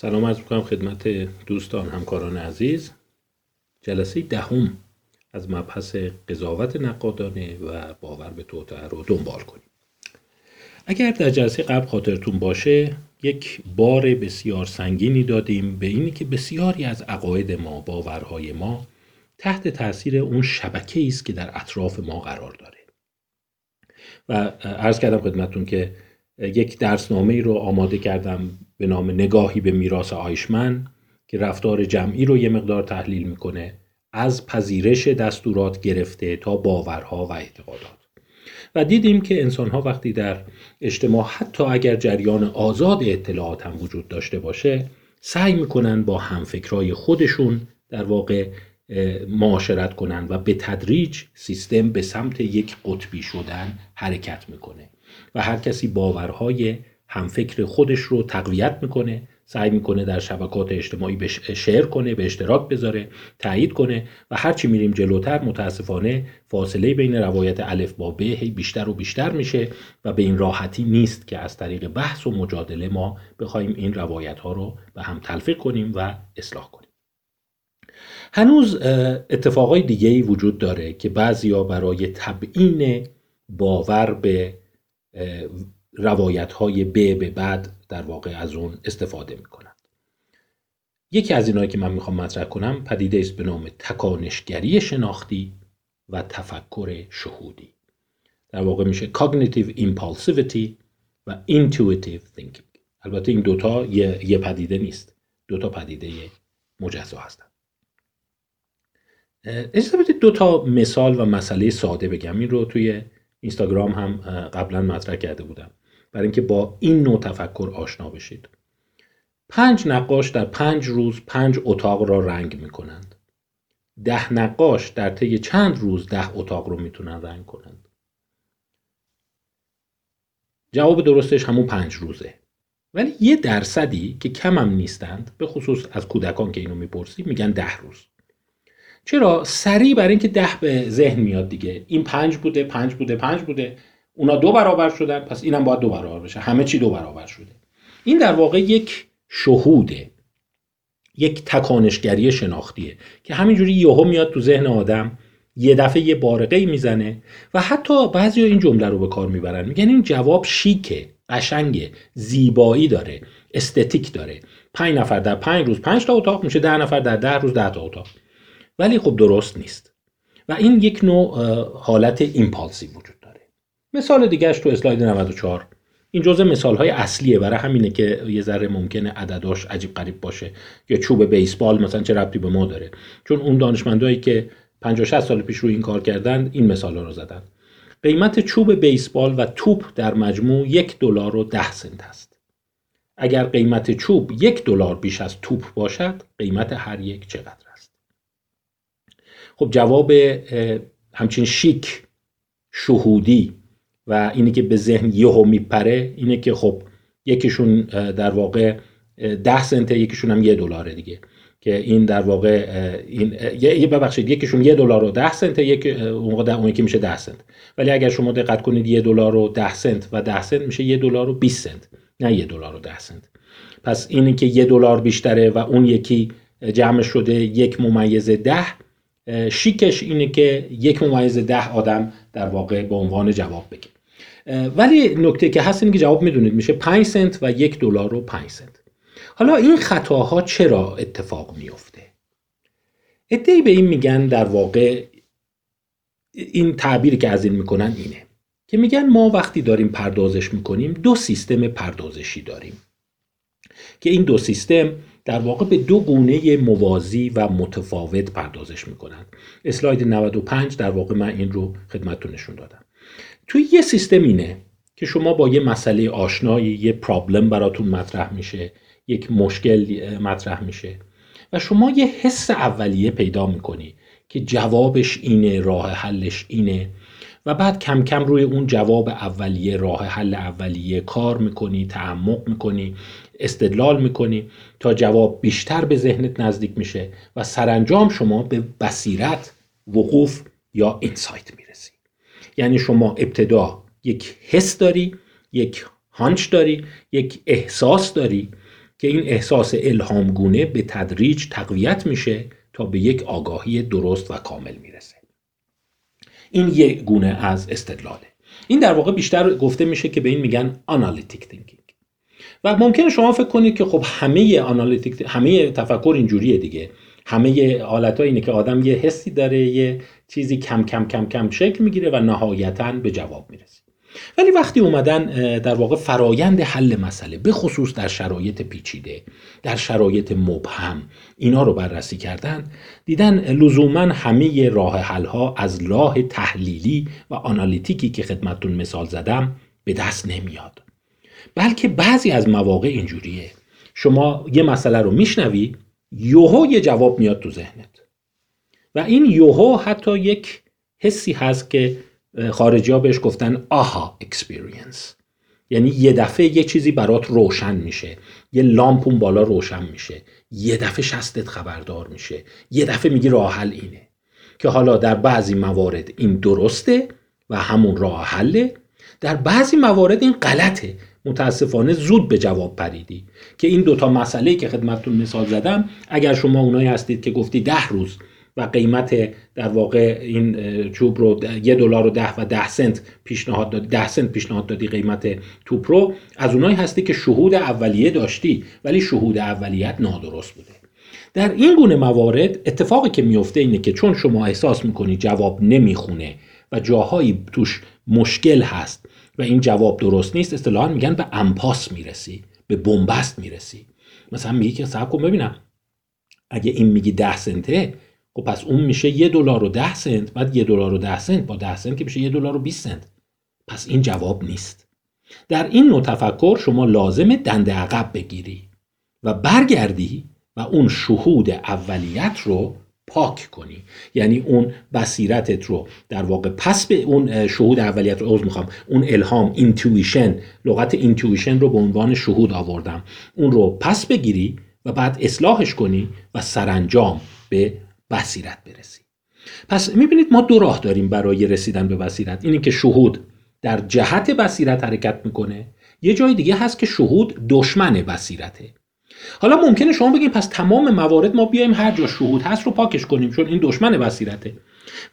سلام عرض می‌کنم خدمت دوستان همکاران عزیز. جلسه دهم از مبحث قضاوت نقادانه و باور به توطعه رو دنبال کنیم. اگر در جلسه قبل خاطرتون باشه یک بار بسیار سنگینی دادیم به اینی که بسیاری از عقاید ما باورهای ما تحت تاثیر اون شبکه است که در اطراف ما قرار داره. و عرض کردم خدمتون که یک درسنامه ای رو آماده کردم به نام نگاهی به میراث آیشمن که رفتار جمعی رو یه مقدار تحلیل می‌کنه از پذیرش دستورات گرفته تا باورها و اعتقادات. و دیدیم که انسانها وقتی در اجتماع حتی اگر جریان آزاد اطلاعات هم وجود داشته باشه سعی می‌کنن با همفکرای خودشون در واقع معاشرت کنن و به تدریج سیستم به سمت یک قطبی شدن حرکت می‌کنه. و هر کسی باورهای همفکر خودش رو تقویت می‌کنه سعی می‌کنه در شبکات اجتماعی به شیر کنه به اشتراک بذاره تایید کنه و هرچی میریم جلوتر متاسفانه فاصله بین روایت الف با ب هی بیشتر و بیشتر میشه و به این راحتی نیست که از طریق بحث و مجادله ما بخوایم این روایت ها رو به هم تلفیق کنیم و اصلاح کنیم. هنوز اتفاقای دیگه ای وجود داره که بعضیا برای تبیین باور به روایت های به به بعد در واقع از اون استفاده می‌کنند یکی از اینایی که من می‌خوام مطرح کنم پدیده است به نام تکانشگری شناختی و تفکر شهودی. در واقع میشه cognitive impulsivity و intuitive thinking. البته این دوتا یه, یه پدیده نیست. دوتا پدیده مجزا هستند اجازه بدید دو تا مثال و مسئله ساده بگم. این رو توی اینستاگرام هم قبلا مطرح کرده بودم. برای اینکه با این نوع تفکر آشنا بشید. پنج نقاش در پنج روز پنج اتاق را رنگ می‌کنند. ده نقاش در طی چند روز ده اتاق رو می‌تونن رنگ کنند. جواب درستش همون پنج روزه. ولی یه درصدی که کم هم نیستند به خصوص از کودکان که اینو می‌پرسی میگن ده روز. چرا؟ سریع برای اینکه ده به ذهن میاد دیگه. این پنج بوده پنج بوده پنج بوده. اونا دو برابر شدن پس اینم باید دو برابر بشه. همه چی دو برابر شده. این در واقع یک شهوده یک تکانشگری شناختیه که همینجوری یهو میاد تو ذهن آدم یه دفعه یه بارقه می‌زنه و حتی بعضی این جمله رو به کار می‌برن. میگن این جواب شیکه قشنگه زیبایی داره استتیک داره. پنج نفر در پنج روز پنج تا اتاق میشه ده نفر در ده روز ده تا اتاق. ولی خب درست نیست. و این یک نوع حالت ایمپالسی وجود مثال دیگهش تو اسلاید 94 این جزء مثال های اصلیه. برای همینه که یه ذره ممکنه عدداش عجیب غریب باشه. یا چوب بیسبال مثلا چه ربطی به ما داره. چون اون دانشمندایی که 50 60 سال پیش رو این کار کردن این مثال رو زدن. قیمت چوب بیسبال و توپ در مجموع یک دلار و ده سنت است. اگر قیمت چوب یک دلار بیش از توپ باشد قیمت هر یک چقدر است؟ خب جواب همچین شیک شهودی و اینی که به ذهن یهو میپره اینه که خب یکیشون در واقع ده سنته یکیشون هم یه دلاره دیگه. که این در واقع این یه ببخشید یکیشون یه دلار و ده سنت یک اون اون یکی میشه ده سنت. ولی اگر شما دقت کنید یه دلار و ده سنت و ده سنت میشه یه دلار و 20 سنت نه یه دلار و ده سنت. پس اینی که یه دلار بیشتره و اون یکی جمع شده یک ممیز ده شیکش اینه که یک ممیز ده آدم در واقع به عنوان جواب بگه. ولی نکته که هست اینه که جواب می‌دونید میشه 5 سنت و یک دلار و 5 سنت. حالا این خطاها چرا اتفاق میفته ادعی به این میگن در واقع این تعبیری که از این می‌کنن اینه که میگن ما وقتی داریم پردازش می‌کنیم دو سیستم پردازشی داریم که این دو سیستم در واقع به دو گونه موازی و متفاوت پردازش می‌کنن. اسلاید 95 در واقع من این رو خدمتتون نشون دادم. توی یه سیستم اینه که شما با یه مسئله آشنایی یه پرابلم براتون مطرح میشه یک مشکل مطرح میشه و شما یه حس اولیه پیدا می‌کنی که جوابش اینه راه حلش اینه و بعد کم کم روی اون جواب اولیه راه حل اولیه کار می‌کنی تعمق می‌کنی استدلال می‌کنی تا جواب بیشتر به ذهنت نزدیک میشه و سرانجام شما به بصیرت وقوف یا اینسایت یعنی شما ابتدا یک حس داری یک هانچ داری یک احساس داری که این احساس الهامگونه به تدریج تقویت میشه تا به یک آگاهی درست و کامل می‌رسه. این یک گونه از استدلاله. این در واقع بیشتر گفته میشه که به این میگن analytic thinking و ممکنه شما فکر کنید که خب همه analytic همه تفکر اینجوریه دیگه. همه حالت اینه که آدم یه حسی داره یه چیزی کم کم کم کم شکل می‌گیره و نهایتا به جواب می‌رسه. ولی وقتی اومدن در واقع فرایند حل مسئله به خصوص در شرایط پیچیده در شرایط مبهم اینا رو بررسی کردن دیدن لزوما همه راه حل ها از راه تحلیلی و analytic ی که خدمتتون مثال زدم به دست نمیاد. بلکه بعضی از مواقع اینجوریه. شما یه مسئله رو میشنوی یوهو یه جواب میاد تو ذهنت. و این یوهو حتی یک حسی هست که خارجی بهش گفتن aha experience یعنی یه دفعه یه چیزی برات روشن میشه. یه لامپون بالا روشن میشه. یه دفعه شستت خبردار میشه. یه دفعه میگی راه حل اینه. که حالا در بعضی موارد این درسته و همون راه حله. در بعضی موارد این غلطه. متاسفانه زود به جواب پریدی که این دوتا مسئله که خدمتتون مثال زدم اگر شما اونایی هستید که گفتی ده روز و قیمت در واقع این چوب رو یه دلار و ده و ده سنت پیشنهاد دادی ده سنت پیشنهاد دادی قیمت توپ رو از اونایی هستی که شهود اولیه داشتی ولی شهود اولیت نادرست بوده. در این گونه موارد اتفاقی که میفته اینه که چون شما احساس می‌کنی جواب نمی‌خونه و جاهایی توش مشکل هست و این جواب درست نیست اصطلاحا میگن به امپاس می‌رسی به بنبست می‌رسی. مثلا میگی که صبر کن ببینم. اگه این میگی ده سنته خب پس اون میشه یه دلار و ده سنت بعد یه دلار و ده سنت با ده سنت که میشه یه دلار و 20 سنت. پس این جواب نیست. در این نوع تفکر شما لازم دنده عقب بگیری و برگردی و اون شهود اولیت رو پاک کنی. یعنی اون بصیرتت رو در واقع پس به اون شهود اولیت رو می‌خوام اون الهام intuition لغت intuition رو به عنوان شهود آوردم. اون رو پس بگیری و بعد اصلاحش کنی و سرانجام به بصیرت برسی. پس می‌بینید ما دو راه داریم برای رسیدن به بصیرت. اینی که شهود در جهت بصیرت حرکت می‌کنه. یه جای دیگه هست که شهود دشمن بصیرته. حالا ممکنه شما بگید پس تمام موارد ما بیایم هر جا شهود هست رو پاکش کنیم چون این دشمن بصیرته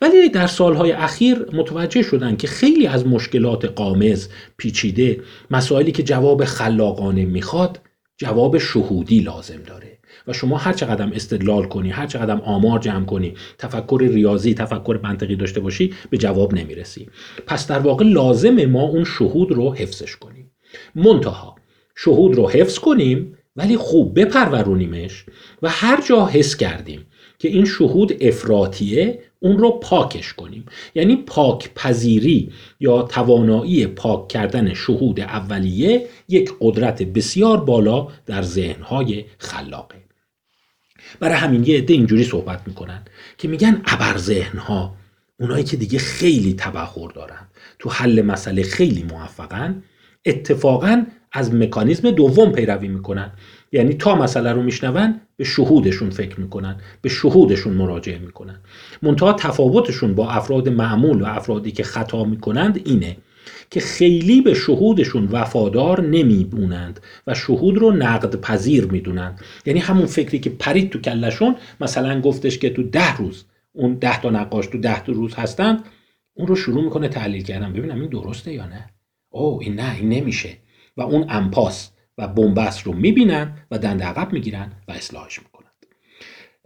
ولی در سالهای اخیر متوجه شدن که خیلی از مشکلات قامز پیچیده مسائلی که جواب خلاقانه می‌خواد جواب شهودی لازم داره. و شما هر چقدر استدلال کنی هر چقدر آمار جمع کنی تفکر ریاضی تفکر منطقی داشته باشی به جواب نمی‌رسی. پس در واقع لازم ما اون شهود رو حفظش کنیم. منتها شهود رو حفظ کنیم ولی خوب بپرورونیمش و هر جا حس کردیم که این شهود افراتیه اون رو پاکش کنیم. یعنی پاک پذیری یا توانایی پاک کردن شهود اولیه یک قدرت بسیار بالا در ذهنهای خلاقه. برای همین یه عده اینجوری صحبت می‌کنن که میگن ابر ذهنها اونایی که دیگه خیلی تبخور دارن تو حل مسئله خیلی موفقن اتفاقا از مکانیزم دوم پیروی می‌کنن. یعنی تا مسئله رو میشنون به شهودشون فکر می‌کنن به شهودشون مراجعه می‌کنن. منتها تفاوتشون با افراد معمول و افرادی که خطا می‌کنند اینه که خیلی به شهودشون وفادار نمیبونند و شهود رو نقد پذیر می‌دونند. یعنی همون فکری که پرید تو کلشون مثلا گفتش که تو ده روز اون ده تا نقاش تو ده تا روز هستند اون رو شروع می‌کنه تحلیل کردن. ببینم این درسته یا نه؟ او این نه این نمیشه. و اون امپاس و بنبست رو می‌بینن و دند عقب می‌گیرن و اصلاحش می‌کنند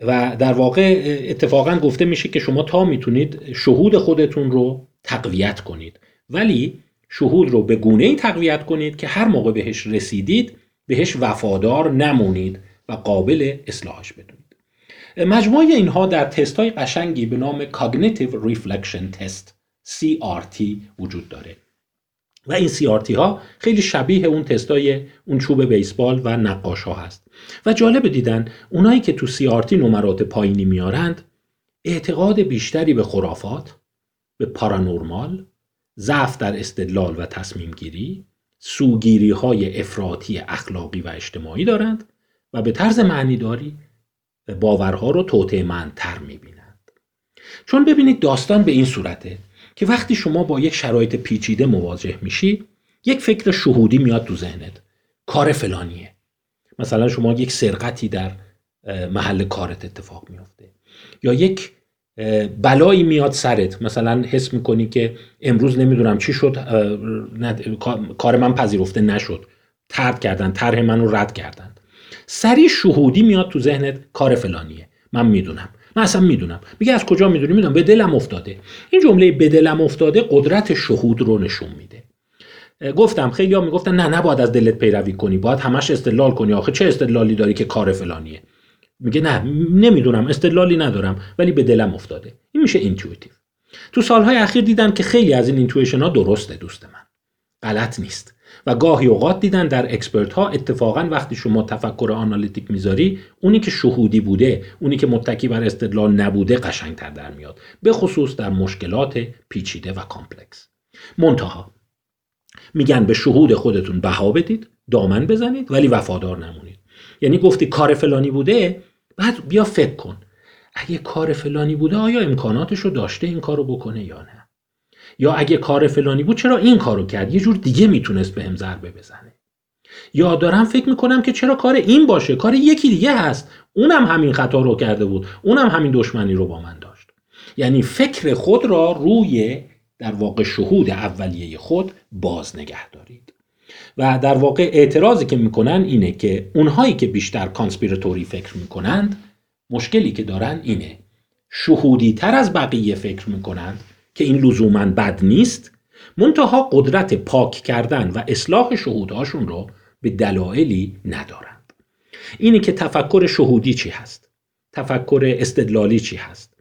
و در واقع اتفاقا گفته میشه که شما تا می‌تونید شهود خودتون رو تقویت کنید. ولی شهود رو به گونه ای تقویت کنید که هر موقع بهش رسیدید بهش وفادار نمونید و قابل اصلاحش بدونید. مجموعه اینها در تست های قشنگی به نام Cognitive Reflection Test CRT وجود داره. و این CRT ها خیلی شبیه اون تستای اون چوب بیسبال و نقاش ها هست. و جالب دیدن اونایی که تو CRT نمرات پایینی میارند اعتقاد بیشتری به خرافات به پارانورمال ضعف در استدلال و تصمیم گیری سوگیری های افراطی اخلاقی و اجتماعی دارند و به طرز معنیداری باورها رو توطعه تر می‌بینند. چون ببینید داستان به این صورته که وقتی شما با یک شرایط پیچیده مواجه میشی یک فکر شهودی میاد تو ذهنت. کار فلانیه. مثلا شما یک سرقتی در محل کارت اتفاق میفته یا یک بلایی میاد سرت. مثلا حس می‌کنی که امروز نمی‌دونم چی شد کار من پذیرفته نشد. ترد کردن طرح من رو رد کردن. سری شهودی میاد تو ذهنت کار فلانیه. من می‌دونم. من اصلا می‌دونم. میگه از کجا می‌دونی؟ می‌دونم. به دلم افتاده. این جمله به دلم افتاده قدرت شهود رو نشون میده. گفتم خیلی ها می‌گفتن نه نباید از دلت پیروی کنی. باید همش استدلال کنی. آخه چه استدلالی داری که کار فلانیه؟ میگه نه نمی‌دونم. استدلالی ندارم. ولی به دلم افتاده. این میشه intuitive تو سالهای اخیر دیدن که خیلی از این intuition ها درسته دوست من. غلط نیست. و گاهی اوقات دیدن در expert ها اتفاقا وقتی شما تفکر analytic می‌ذاری اونی که شهودی بوده اونی که متکی بر استدلال نبوده قشنگتر در میاد به خصوص در مشکلات پیچیده و complex. منتها میگن به شهود خودتون بها بدید دامن بزنید ولی وفادار نمونید. یعنی گفتی کار فلانی بوده بعد بیا فکر کن اگه کار فلانی بوده آیا امکاناتش رو داشته این کارو بکنه یا نه؟ یا اگه کار فلانی بود چرا این کارو کرد؟ یه جور دیگه می‌تونست بهم ضربه بزنه. یا دارم فکر می‌کنم که چرا کار این باشه؟ کار یکی دیگه هست. اونم همین خطا رو کرده بود. اونم همین دشمنی رو با من داشت. یعنی فکر خود را روی در واقع شهود اولیه خود باز نگه دارید و در واقع اعتراضی که می‌کنن اینه که اونهایی که بیشتر کانسپیراتوری فکر می‌کنند مشکلی که دارن اینه. شهودی تر از بقیه فکر می‌کنند که این لزوما بد نیست منتها قدرت پاک کردن و اصلاح شهودهاشون رو به دلایلی ندارند. اینه که تفکر شهودی چی هست؟ تفکر استدلالی چی هست؟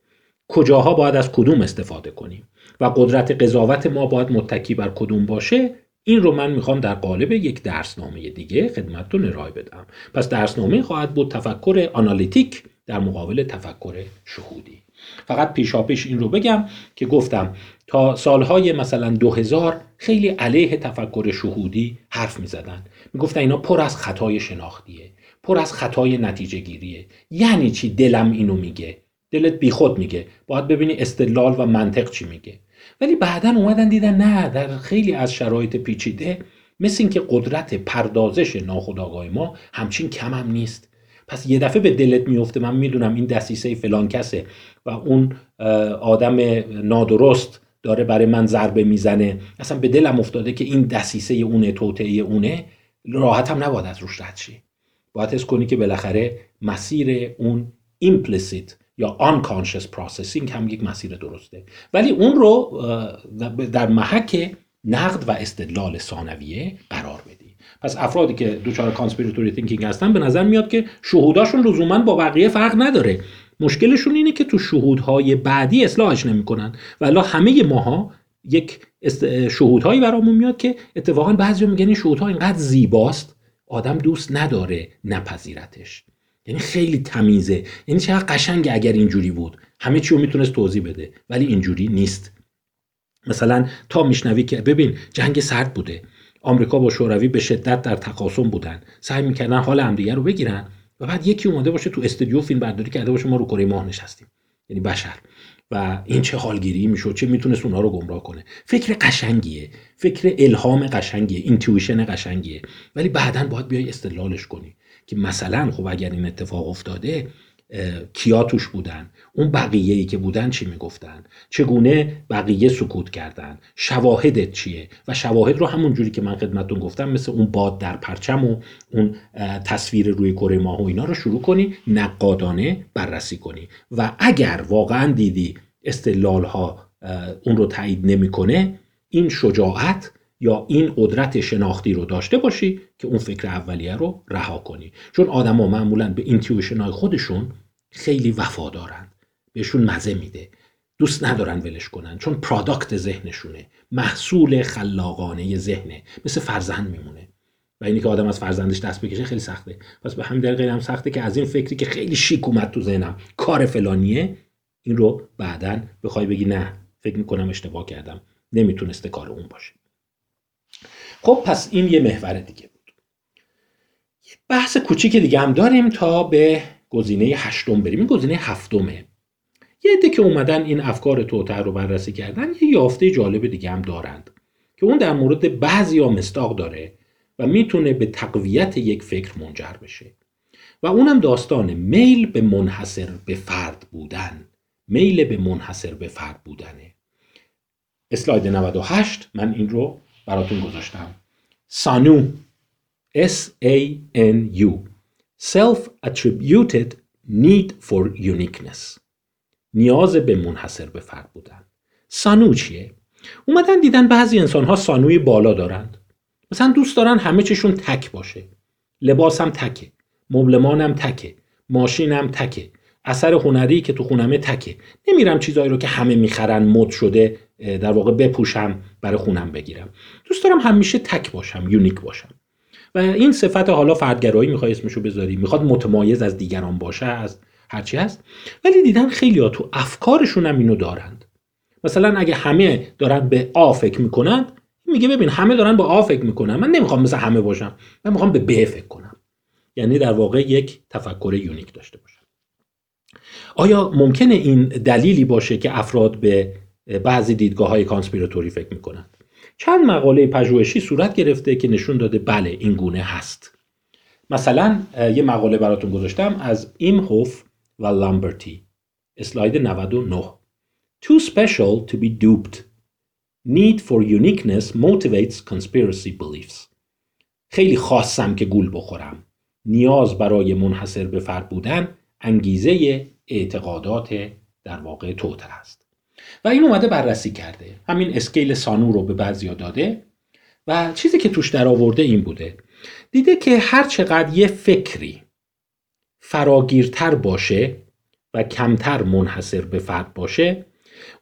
کجاها باید از کدوم استفاده کنیم؟ و قدرت قضاوت ما باید متکی بر کدوم باشه؟ این رو من می‌خوام در قالب یک درسنامه دیگه خدمتتون ارائه بدم. پس درسنامه خواهد بود تفکر آنالیتیک در مقابل تفکر شهودی. فقط پیشا پیش این رو بگم که گفتم تا سالهای مثلا 2000 خیلی علیه تفکر شهودی حرف می زدن می گفتن اینا پر از خطای شناختیه پر از خطای نتیجه گیریه یعنی چی دلم اینو میگه؟ دلت بیخود میگه. باید ببینی استدلال و منطق چی میگه. ولی بعدا اومدن دیدن نه در خیلی از شرایط پیچیده مثل اینکه قدرت پردازش ناخودآگاه ما همچین کم هم نیست. پس یه دفعه به دلت میفته من می‌دونم این دسیسه فلان کسه و اون آدم نادرست داره برای من ضربه می‌زنه. اصلا به دلم افتاده که این دسیسه اونه توطعه اونه راحت هم نباید از روش رد شی باید حس کنی که بالاخره مسیر اون implicit یا unconscious processing هم یک مسیر درسته. ولی اون رو در محک نقد و استدلال ثانویه قرار بدی. پس افرادی که دچار conspiratory thinking هستن به نظر میاد که شهوداشون لزوما با بقیه فرق نداره. مشکلشون اینه که تو شهودهای بعدی اصلاحش نمی‌کنن. ولی همه ماها یک شهودهایی برامون میاد که اتفاقا بعضی میگن این شهودها اینقدر زیباست آدم دوست نداره نپذیرتش. یعنی خیلی تمیزه. یعنی چقدر قشنگه اگر اینجوری بود. همه چی رو می‌تونست توضیح بده ولی اینجوری نیست. مثلا تا میشنوی که ببین جنگ سرد بوده. آمریکا با شوروی به شدت در تقاسم بودن. سعی می‌کردن حال همدیگه رو بگیرن و بعد یکی اومده باشه تو استودیو فیلم برداری کرده باشه ما رو کره ماه نشستیم. یعنی بشر. و این چه حالگیری می‌شد چه می‌تونست اونها رو گمراه کنه. فکر قشنگیه. فکر الهام قشنگیه اینتویشن قشنگیه. ولی بعدا باید بیای استدلالش کنی که مثلا خب اگر این اتفاق افتاده کیا توش بودن؟ اون بقیه ای که بودن چی می‌گفتن؟ چگونه بقیه سکوت کردن؟ شواهدت چیه؟ و شواهد رو همون جوری که من خدمتتون گفتم مثل اون باد در پرچم و اون تصویر روی کره ماه و اینا رو شروع کنی نقادانه بررسی کنی. و اگر واقعا دیدی استدلال ها اون رو تایید نمی‌کنه این شجاعت یا این قدرت شناختی رو داشته باشی که اون فکر اولیه رو رها کنی. چون آدما معمولا به اینتیویشن های خودشون خیلی وفادارن بهشون مزه میده. دوست ندارن ولش کنن. چون پرادکت ذهنشونه. محصول خلاقانه ذهنه. مثل فرزند میمونه. و اینی که آدم از فرزندش دست بکشه خیلی سخته. پس به همین دلیل هم سخته که از این فکری که خیلی شیک اومد تو ذهنم کار فلانیه این رو بعدا بخوای بگی نه فکر می‌کنم اشتباه کردم. نمی‌تونسته کار اون باشه. خب پس این یه محور دیگه بود. یه بحث کوچیک دیگه هم داریم تا به گزینه هشتم بریم. این گزینه هفتمه. یه عده که اومدن این افکار توتر رو بررسی کردن یه یافته جالب دیگه هم دارند که اون در مورد بعضی ها مستاق داره و می‌تونه به تقویت یک فکر منجر بشه. و اونم داستان میل به منحصر به فرد بودن. میل به منحصر به فرد بودنه. اسلاید 98 من این رو براتون گذاشتم. سانو. S-A-N-U Self-attributed need for uniqueness. نیاز به منحصر به فرد بودن. سانو چیه؟ اومدن دیدن بعضی انسان ها سانوی بالا دارند. مثلا دوست دارن همه چشون تک باشه. لباسم تکه. مبلمانم تکه. ماشینم تکه. اثر هنری که تو خونمه تکه. نمیرم چیزایی رو که همه می‌خرن مد شده در واقع بپوشم برای خونم بگیرم. دوست دارم همیشه تک باشم یونیک باشم. و این صفت حالا فردگرایی می‌خوای اسمشو بذاری. می‌خواد متمایز از دیگران باشه از هرچی هست. ولی دیدن خیلی ها تو افکارشون هم اینو دارند. مثلا اگه همه دارن به آ فکر می‌کنند میگه ببین همه دارن با آ فکر می‌کنن. من نمی‌خوام مثل همه باشم من می‌خوام به ب فکر کنم. یعنی در واقع یک تفکر یونیک داشته باشم. آیا ممکنه این دلیلی باشه که افراد به بعضی دیدگاه های کانسپیراتوری فکر می‌کنند چند مقاله پژوهشی صورت گرفته که نشون داده بله این گونه هست مثلا یه مقاله براتون گذاشتم از ایمهوف و لامبرتی اسلاید 99 Too special to be duped Need for uniqueness motivates conspiracy beliefs. خیلی خاصم که گول بخورم. نیاز برای منحصر به فرد بودن انگیزه اعتقادات در واقع توتر است. و این اومده بررسی کرده. همین اسکیل سانو رو به بعضیا داده و چیزی که توش در آورده این بوده. دیده که هر چقدر یه فکری فراگیرتر باشه و کمتر منحصر به فرد باشه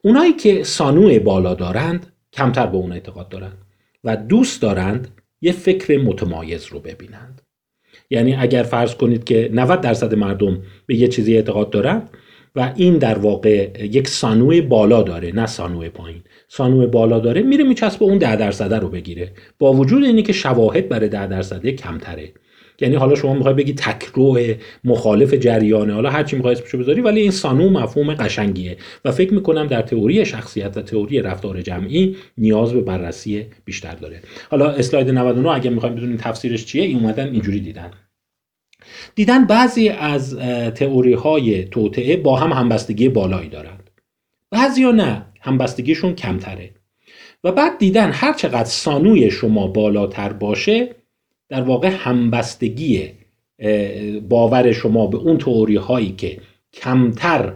اونایی که سانو بالا دارند کمتر به اون اعتقاد دارند و دوست دارند یه فکر متمایز رو ببینند یعنی اگر فرض کنید که 90 درصد مردم به یه چیزی اعتقاد دارند و این در واقع یک سانوی بالا داره نه سانوی پایین. سانوی بالا داره میره میچسبه اون 10 درصده رو بگیره. با وجود اینی که شواهد برای 10 درصده کمتره. یعنی حالا شما می‌خوای بگی تکرو مخالف جریانه حالا هر چی می‌خوای اسمشو بذاری ولی این سانو مفهوم قشنگیه. و فکر می‌کنم در تئوری شخصیت و تئوری رفتار جمعی نیاز به بررسی بیشتر داره. حالا اسلاید 99 اگه می‌خوایم بدونین تفسیرش چیه این اومدن اینجوری دیدن. دیدن بعضی از تئوری های توطعه با هم همبستگی بالایی دارند بعضی ها نه همبستگیشون کمتره. و بعد دیدن هر چقدر سانوی شما بالاتر باشه در واقع همبستگی باور شما به اون تئوری هایی که کمتر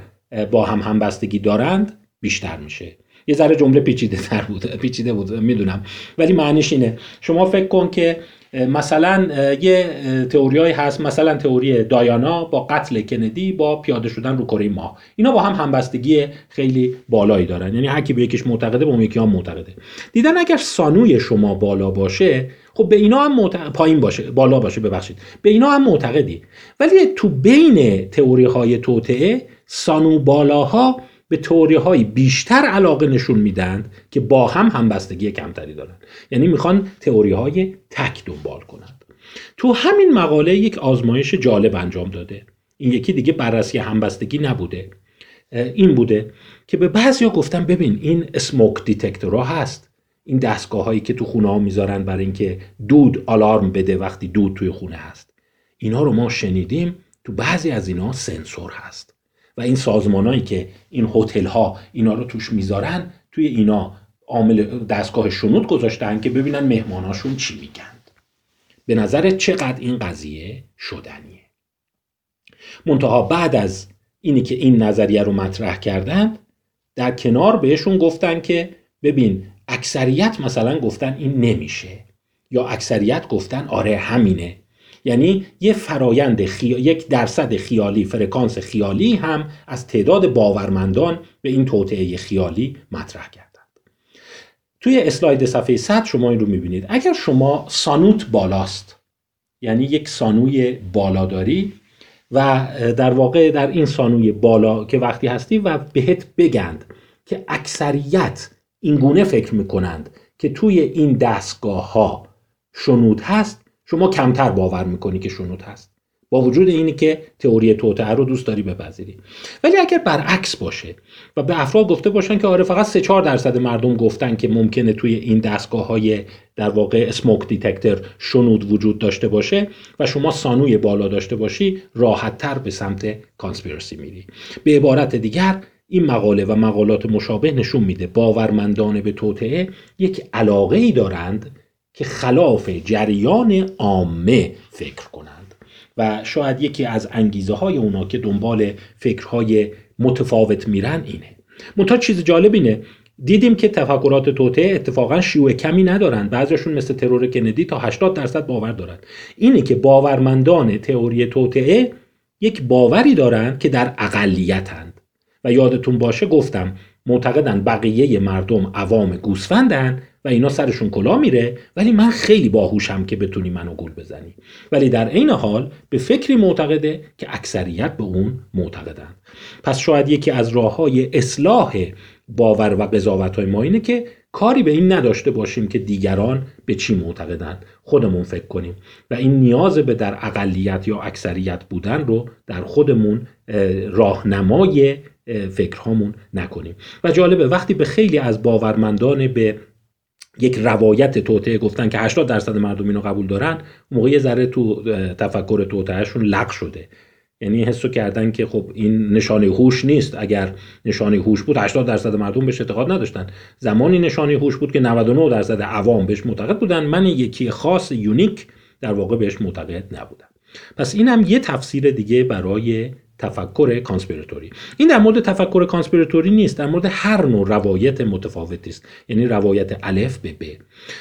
با هم همبستگی دارند بیشتر میشه. یه ذره جمله پیچیده تر بود پیچیده بود می‌دونم. ولی معنیش اینه. شما فکر کن که مثلا یه تئوریایی هست مثلا تئوری دایانا با قتل کندی با پیاده شدن رو کره ماه. اینا با هم همبستگی خیلی بالایی دارن. یعنی هر کی به یکیش معتقده به اون یکی هم معتقده. دیدن اگر سانوی شما بالا باشه خب به اینا هم پایین باشه بالا باشه ببخشید. به اینا هم معتقدی. ولی تو بین تئوری های توطعه سانو بالاها به تئوری های بیشتر علاقه نشون میدند که با هم همبستگی کمتری دارند یعنی می‌خوان تئوری های تک دنبال کنند. تو همین مقاله یک آزمایش جالب انجام داده. این یکی دیگه بررسی همبستگی نبوده. این بوده که به بعضیا گفتم ببین این اسموک دیتکتورها هست. این دستگاه هایی که تو خونه ها می‌ذارن برای اینکه دود آلارم بده وقتی دود توی خونه هست. اینا رو ما شنیدیم. تو بعضی از اینا سنسور هست. و این سازمانهایی که این هتل ها اینا رو توش می‌ذارن توی اینا عامل دستگاه شنود گذاشتن که ببینن مهماناشون چی میگن. به نظر چقدر این قضیه شدنیه؟ منتها بعد از اینی که این نظریه رو مطرح کردن در کنار بهشون گفتن که ببین اکثریت مثلا گفتن این نمیشه یا اکثریت گفتن آره همینه. یعنی یه فرایند یک درصد خیالی فرکانس خیالی هم از تعداد باورمندان به این توطعه خیالی مطرح کردند توی اسلاید صفحه 100 شما این رو می‌بینید. اگر شما سانوت بالاست یعنی یک سانوی بالاداری و در واقع در این سانوی بالا که وقتی هستی و بهت بگند که اکثریت این گونه فکر می‌کنند که توی این دستگاه ها شنود هست شما کمتر باور می‌کنی که شنود هست. با وجود اینی که تئوری توطعه رو دوست داری بپذیری. ولی اگر برعکس باشه و به افراد گفته باشن که آره فقط 3 4 درصد مردم گفتن که ممکنه توی این دستگاه های در واقع اسموک دیتکتر شنود وجود داشته باشه و شما سانوی بالا داشته باشی راحت تر به سمت کانسپیرسی میری. به عبارت دیگر این مقاله و مقالات مشابه نشون میده باورمندان به توطعه یک علاقه ای دارند که خلاف جریان عامه فکر کنند و شاید یکی از انگیزه های اونا که دنبال فکرهای متفاوت میرن اینه. منتها چیز جالب اینه دیدیم که تفکرات توطعه اتفاقا شیوع کمی ندارن. بعضیشون مثل ترور کندی تا 80 درصد باور دارن. اینه که باورمندان تئوری توطعه یک باوری دارند که در اقلیتند و یادتون باشه گفتم معتقدن بقیه مردم عوام گوسفندن و اینا سرشون کلا میره ولی من خیلی باهوشم که بتونی منو گول بزنی. ولی در عین حال به فکری معتقده که اکثریت به اون معتقدن. پس شاید یکی از راه های اصلاح باور و قضاوت های ما اینه که کاری به این نداشته باشیم که دیگران به چی معتقدن. خودمون فکر کنیم. و این نیاز به در اقلیت یا اکثریت بودن رو در خودمون راهنمای فکرهامون نکنیم. و جالبه وقتی به خیلی از باورمندان به یک روایت توطعه گفتن که 80 درصد مردم اینو قبول دارن موقع ذره تو تفکر توطئه‌شون لق شده. یعنی حس کردن که خب این نشانه هوش نیست. اگر نشانه هوش بود 80 درصد مردم بهش اعتقاد نداشتن. زمانی نشانه هوش بود که 99 درصد عوام بهش معتقد بودن. من یکی خاص unique در واقع بهش معتقد نبودم. پس اینم یه تفسیر دیگه برای تفکر conspiratory. این در مورد تفکر conspiratory نیست در مورد هر نوع روایت متفاوتی است. یعنی روایت الف به ب.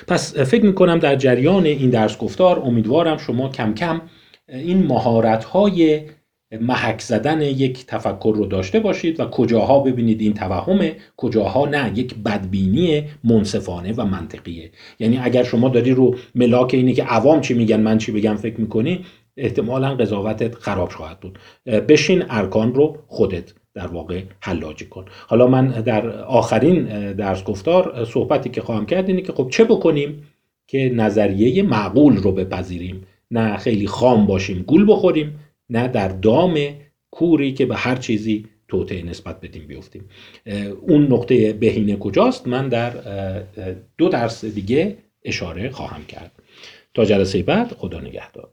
پس فکر می کنم در جریان این درس گفتار امیدوارم شما کم کم این مهارت های محک زدن یک تفکر رو داشته باشید و کجاها ببینید این توهمه کجاها نه. یک بدبینی منصفانه و منطقیه. یعنی اگر شما داری رو ملاک اینه که عوام چی میگن من چی بگم فکر می‌کنی احتمالا قضاوتت خراب خواهد بود. بشین ارکان رو خودت در واقع حلاجی کن. حالا من در آخرین درس گفتار صحبتی که خواهم کرد اینه که خب چه بکنیم که نظریه معقول رو بپذیریم. نه خیلی خام باشیم گول بخوریم نه در دام کوری که به هر چیزی توطعه نسبت بدیم بیفتیم. اون نقطه بهینه کجاست؟ من در دو درس دیگه اشاره خواهم کرد. تا جلسه بعد خدا نگهدار.